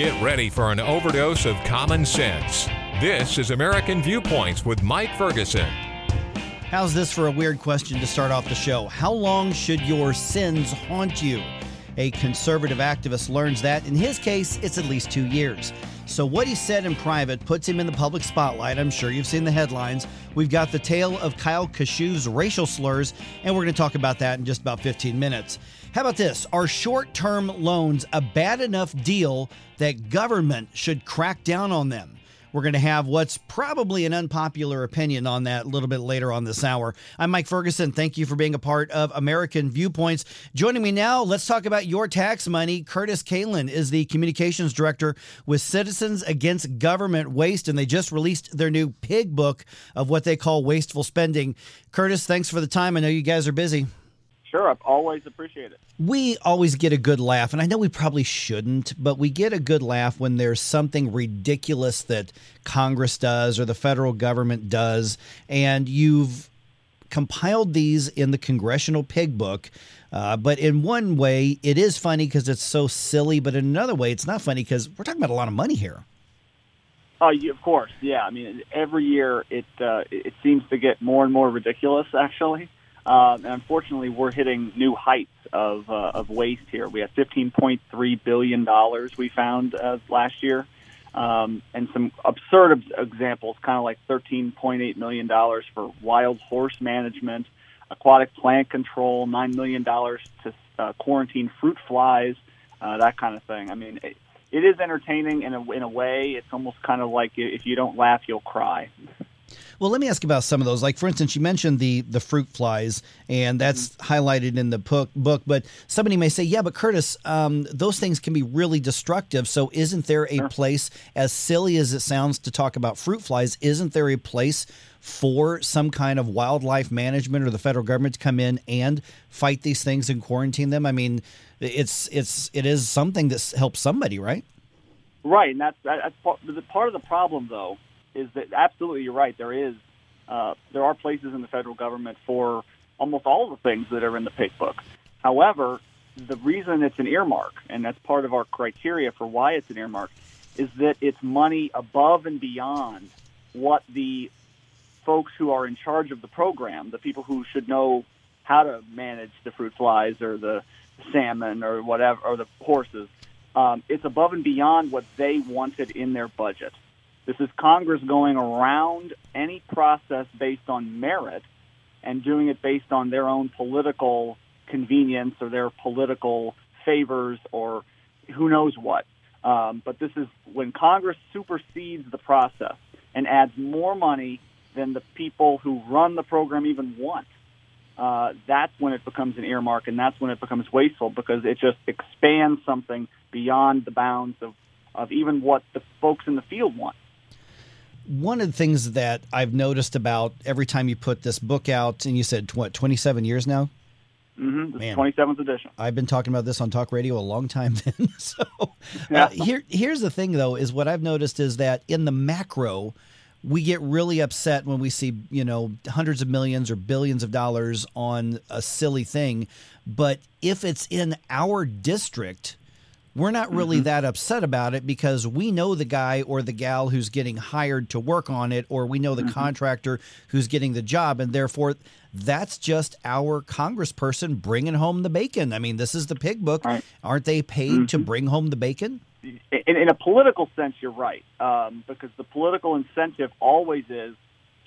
Get ready for an overdose of common sense. This is American Viewpoints with Mike Ferguson. How's this for a weird question to start off the show? How long should your sins haunt you? A conservative activist learns that. In his case, it's at least two years. So, what he said in private puts him in the public spotlight. I'm sure you've seen the headlines. We've got the tale of Kyle Kashuv's racial slurs, and we're going to talk about that in just about 15 minutes. How about this? Are short term loans a bad enough deal that government should crack down on them? We're going to have what's probably an unpopular opinion on that a little bit later on this hour. I'm Mike Ferguson. Thank you for being a part of American Viewpoints. Joining me now, let's talk about your tax money. Curtis Kalin is the communications director with Citizens Against Government Waste, and they just released their new pig book of what they call wasteful spending. Curtis, thanks for the time. I know you guys are busy. Sure, I always appreciate it. We always get a good laugh, and I know we probably shouldn't, but we get a good laugh when there's something ridiculous that Congress does or the federal government does, and you've compiled these in the Congressional Pig Book. Uh, but in one way, it is funny because it's so silly, but in another way, it's not funny because we're talking about a lot of money here. Oh, uh, of course, yeah. I mean, every year it uh, it seems to get more and more ridiculous, actually. Uh, and unfortunately, we're hitting new heights of uh, of waste here. We have 15.3 billion dollars we found uh, last year, um, and some absurd examples, kind of like 13.8 million dollars for wild horse management, aquatic plant control, nine million dollars to uh, quarantine fruit flies, uh, that kind of thing. I mean. It, it is entertaining in a in a way. It's almost kind of like if you don't laugh, you'll cry. Well, let me ask about some of those. Like, for instance, you mentioned the the fruit flies, and that's mm-hmm. highlighted in the book. Book, but somebody may say, "Yeah, but Curtis, um, those things can be really destructive." So, isn't there a sure. place, as silly as it sounds to talk about fruit flies, isn't there a place for some kind of wildlife management or the federal government to come in and fight these things and quarantine them? I mean, it's it's it is something that helps somebody, right? Right, and that's that's part, part of the problem, though is that absolutely you're right. There is uh, there are places in the federal government for almost all the things that are in the pig book. However, the reason it's an earmark, and that's part of our criteria for why it's an earmark, is that it's money above and beyond what the folks who are in charge of the program, the people who should know how to manage the fruit flies or the salmon or whatever, or the horses, um, it's above and beyond what they wanted in their budget. This is Congress going around any process based on merit and doing it based on their own political convenience or their political favors or who knows what. Um, but this is when Congress supersedes the process and adds more money than the people who run the program even want. Uh, that's when it becomes an earmark and that's when it becomes wasteful because it just expands something beyond the bounds of, of even what the folks in the field want one of the things that I've noticed about every time you put this book out, and you said what twenty seven years now. Mm-hmm. Twenty seventh edition. I've been talking about this on talk radio a long time. Then, so uh, here, here's the thing, though, is what I've noticed is that in the macro, we get really upset when we see you know hundreds of millions or billions of dollars on a silly thing, but if it's in our district, we're not really mm-hmm. that upset about it because we know the guy or the gal who's getting hired to work on it, or we know the mm-hmm. contractor who's getting the job, and therefore that's just our congressperson bringing home the bacon. I mean, this is the pig book. Right. Aren't they paid mm-hmm. to bring home the bacon? In, in a political sense, you're right, um, because the political incentive always is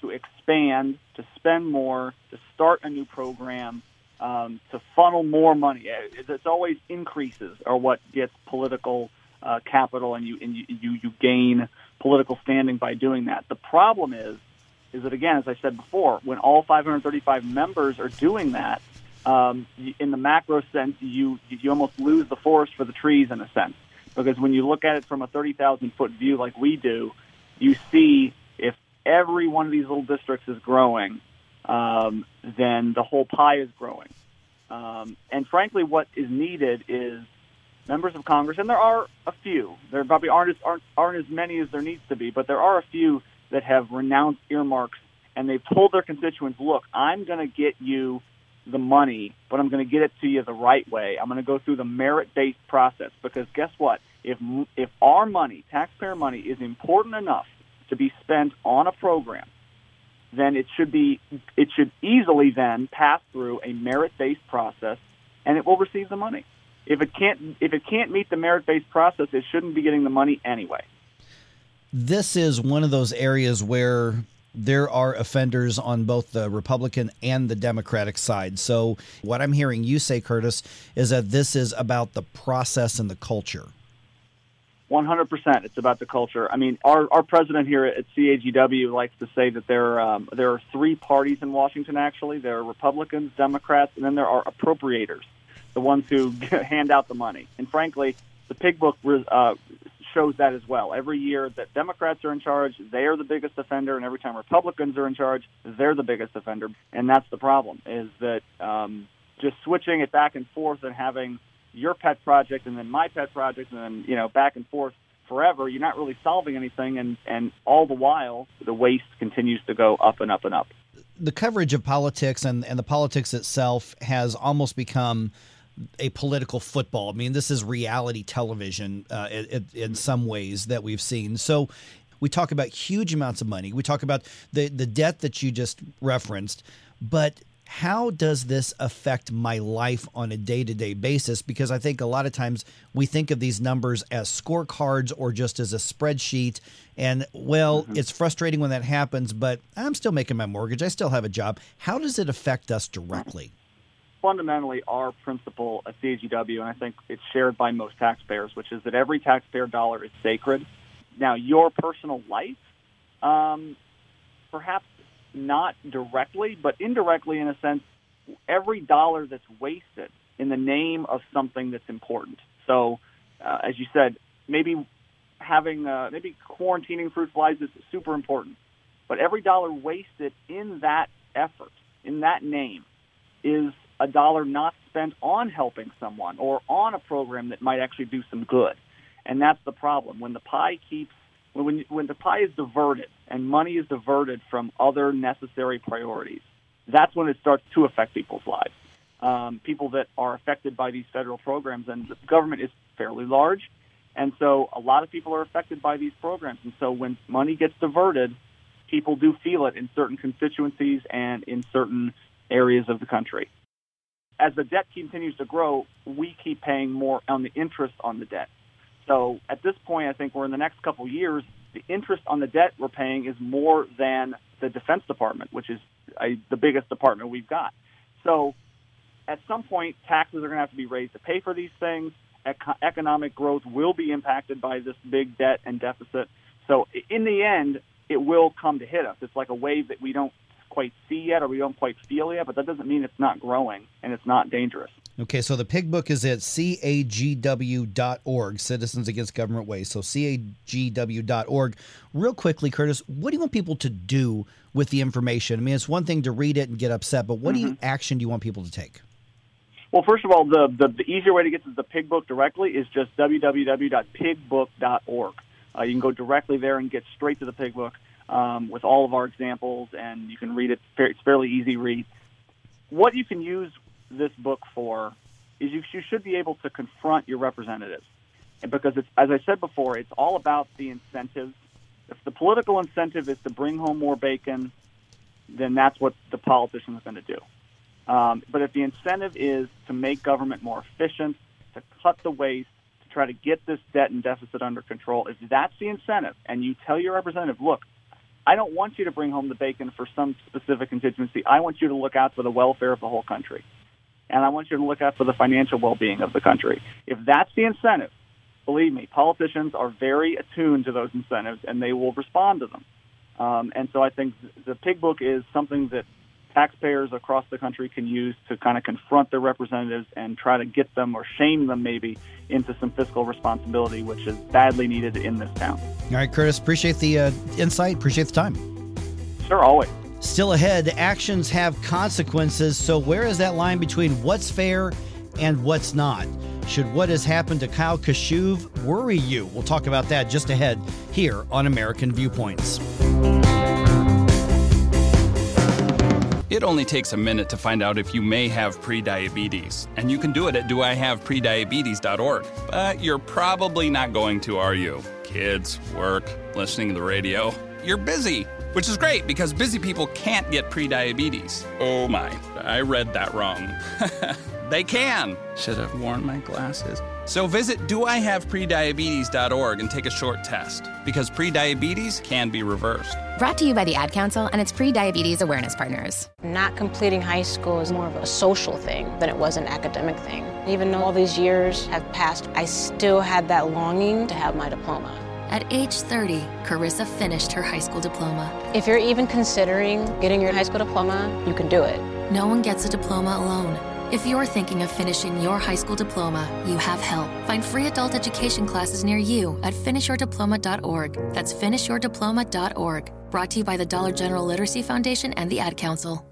to expand, to spend more, to start a new program um, to funnel more money. It's always increases are what gets political uh, capital, and you and you, you you gain political standing by doing that. The problem is, is that again, as I said before, when all 535 members are doing that, um, in the macro sense, you you almost lose the forest for the trees in a sense, because when you look at it from a 30,000 foot view like we do, you see if every one of these little districts is growing um, then the whole pie is growing. Um, and frankly, what is needed is members of Congress, and there are a few. There probably aren't as, aren't, aren't as many as there needs to be, but there are a few that have renounced earmarks and they've told their constituents, look, I'm going to get you the money, but I'm going to get it to you the right way. I'm going to go through the merit based process because guess what? If if our money, taxpayer money, is important enough to be spent on a program, then it should be it should easily then pass through a merit-based process, and it will receive the money. If it can't if it can't meet the merit-based process, it shouldn't be getting the money anyway. This is one of those areas where there are offenders on both the Republican and the Democratic side. So, what I'm hearing you say, Curtis, is that this is about the process and the culture. 100%. It's about the culture. I mean, our, our president here at CAGW likes to say that there, um, there are three parties in Washington, actually. There are Republicans, Democrats, and then there are appropriators, the ones who hand out the money. And frankly, the pig book uh, shows that as well. Every year that Democrats are in charge, they are the biggest offender, and every time Republicans are in charge, they're the biggest offender. And that's the problem: is that um, just switching it back and forth and having your pet project and then my pet project and then you know back and forth forever, you're not really solving anything, and and all the while the waste continues to go up and up and up. The coverage of politics and and the politics itself has almost become a political football. I mean, this is reality television uh, in, in some ways that we've seen. So we talk about huge amounts of money. We talk about the the debt that you just referenced, but how does this affect my life on a day to day basis? Because I think a lot of times we think of these numbers as scorecards or just as a spreadsheet. And well, mm-hmm. it's frustrating when that happens, but I'm still making my mortgage. I still have a job. How does it affect us directly? fundamentally our principle at CAGW, and I think it's shared by most taxpayers, which is that every taxpayer dollar is sacred. Now, your personal life, um, perhaps not directly, but indirectly in a sense, every dollar that's wasted in the name of something that's important. So, uh, as you said, maybe having uh, maybe quarantining fruit flies is super important, but every dollar wasted in that effort, in that name, is a dollar not spent on helping someone or on a program that might actually do some good. And that's the problem. When the pie keeps when when the pie is diverted and money is diverted from other necessary priorities, that's when it starts to affect people's lives. Um, people that are affected by these federal programs, and the government is fairly large, and so a lot of people are affected by these programs. And so when money gets diverted, people do feel it in certain constituencies and in certain areas of the country as the debt continues to grow, we keep paying more on the interest on the debt. So at this point, I think we're in the next couple years, the interest on the debt we're paying is more than the Defense Department, which is a, the biggest department we've got. So at some point, taxes are going to have to be raised to pay for these things. Ec- economic growth will be impacted by this big debt and deficit. So in the end, it will come to hit us. It's like a wave that we don't quite see yet or we don't quite feel yet, but that doesn't mean it's not growing and it's not dangerous. Okay, so the pig book is at cagw.org, Citizens Against Government Waste. So cagw.org. Real quickly, Curtis, what do you want people to do with the information? I mean, it's one thing to read it and get upset, but what mm-hmm. do you, action do you want people to take? Well, first of all, the, the, the easier way to get to the pig book directly is just www.pigbook.org. Uh, you can go directly there and get straight to the pig book um, with all of our examples, and you can read it. It's fairly easy read. What you can use this book for is you, you should be able to confront your representatives, and because it's as I said before, it's all about the incentives. If the political incentive is to bring home more bacon, then that's what the politician is going to do. Um, but if the incentive is to make government more efficient, to cut the waste, to try to get this debt and deficit under control, if that's the incentive, and you tell your representative, look, I don't want you to bring home the bacon for some specific contingency. I want you to look out for the welfare of the whole country. And I want you to look out for the financial well being of the country. If that's the incentive, believe me, politicians are very attuned to those incentives and they will respond to them. Um, and so I think the pig book is something that taxpayers across the country can use to kind of confront their representatives and try to get them or shame them maybe into some fiscal responsibility, which is badly needed in this town. All right, Curtis, appreciate the uh, insight, appreciate the time. Sure, always. Still ahead, actions have consequences. So, where is that line between what's fair and what's not? Should what has happened to Kyle Kashuv worry you? We'll talk about that just ahead here on American Viewpoints. It only takes a minute to find out if you may have prediabetes, and you can do it at doihaveprediabetes.org. But you're probably not going to, are you? Kids, work, listening to the radio. You're busy, which is great because busy people can't get prediabetes. Oh my, I read that wrong. they can. Should have worn my glasses. So visit doihaveprediabetes.org and take a short test because prediabetes can be reversed. Brought to you by the Ad Council and its pre-diabetes awareness partners. Not completing high school is more of a social thing than it was an academic thing. Even though all these years have passed, I still had that longing to have my diploma. At age 30, Carissa finished her high school diploma. If you're even considering getting your high school diploma, you can do it. No one gets a diploma alone. If you're thinking of finishing your high school diploma, you have help. Find free adult education classes near you at finishyourdiploma.org. That's finishyourdiploma.org. Brought to you by the Dollar General Literacy Foundation and the Ad Council.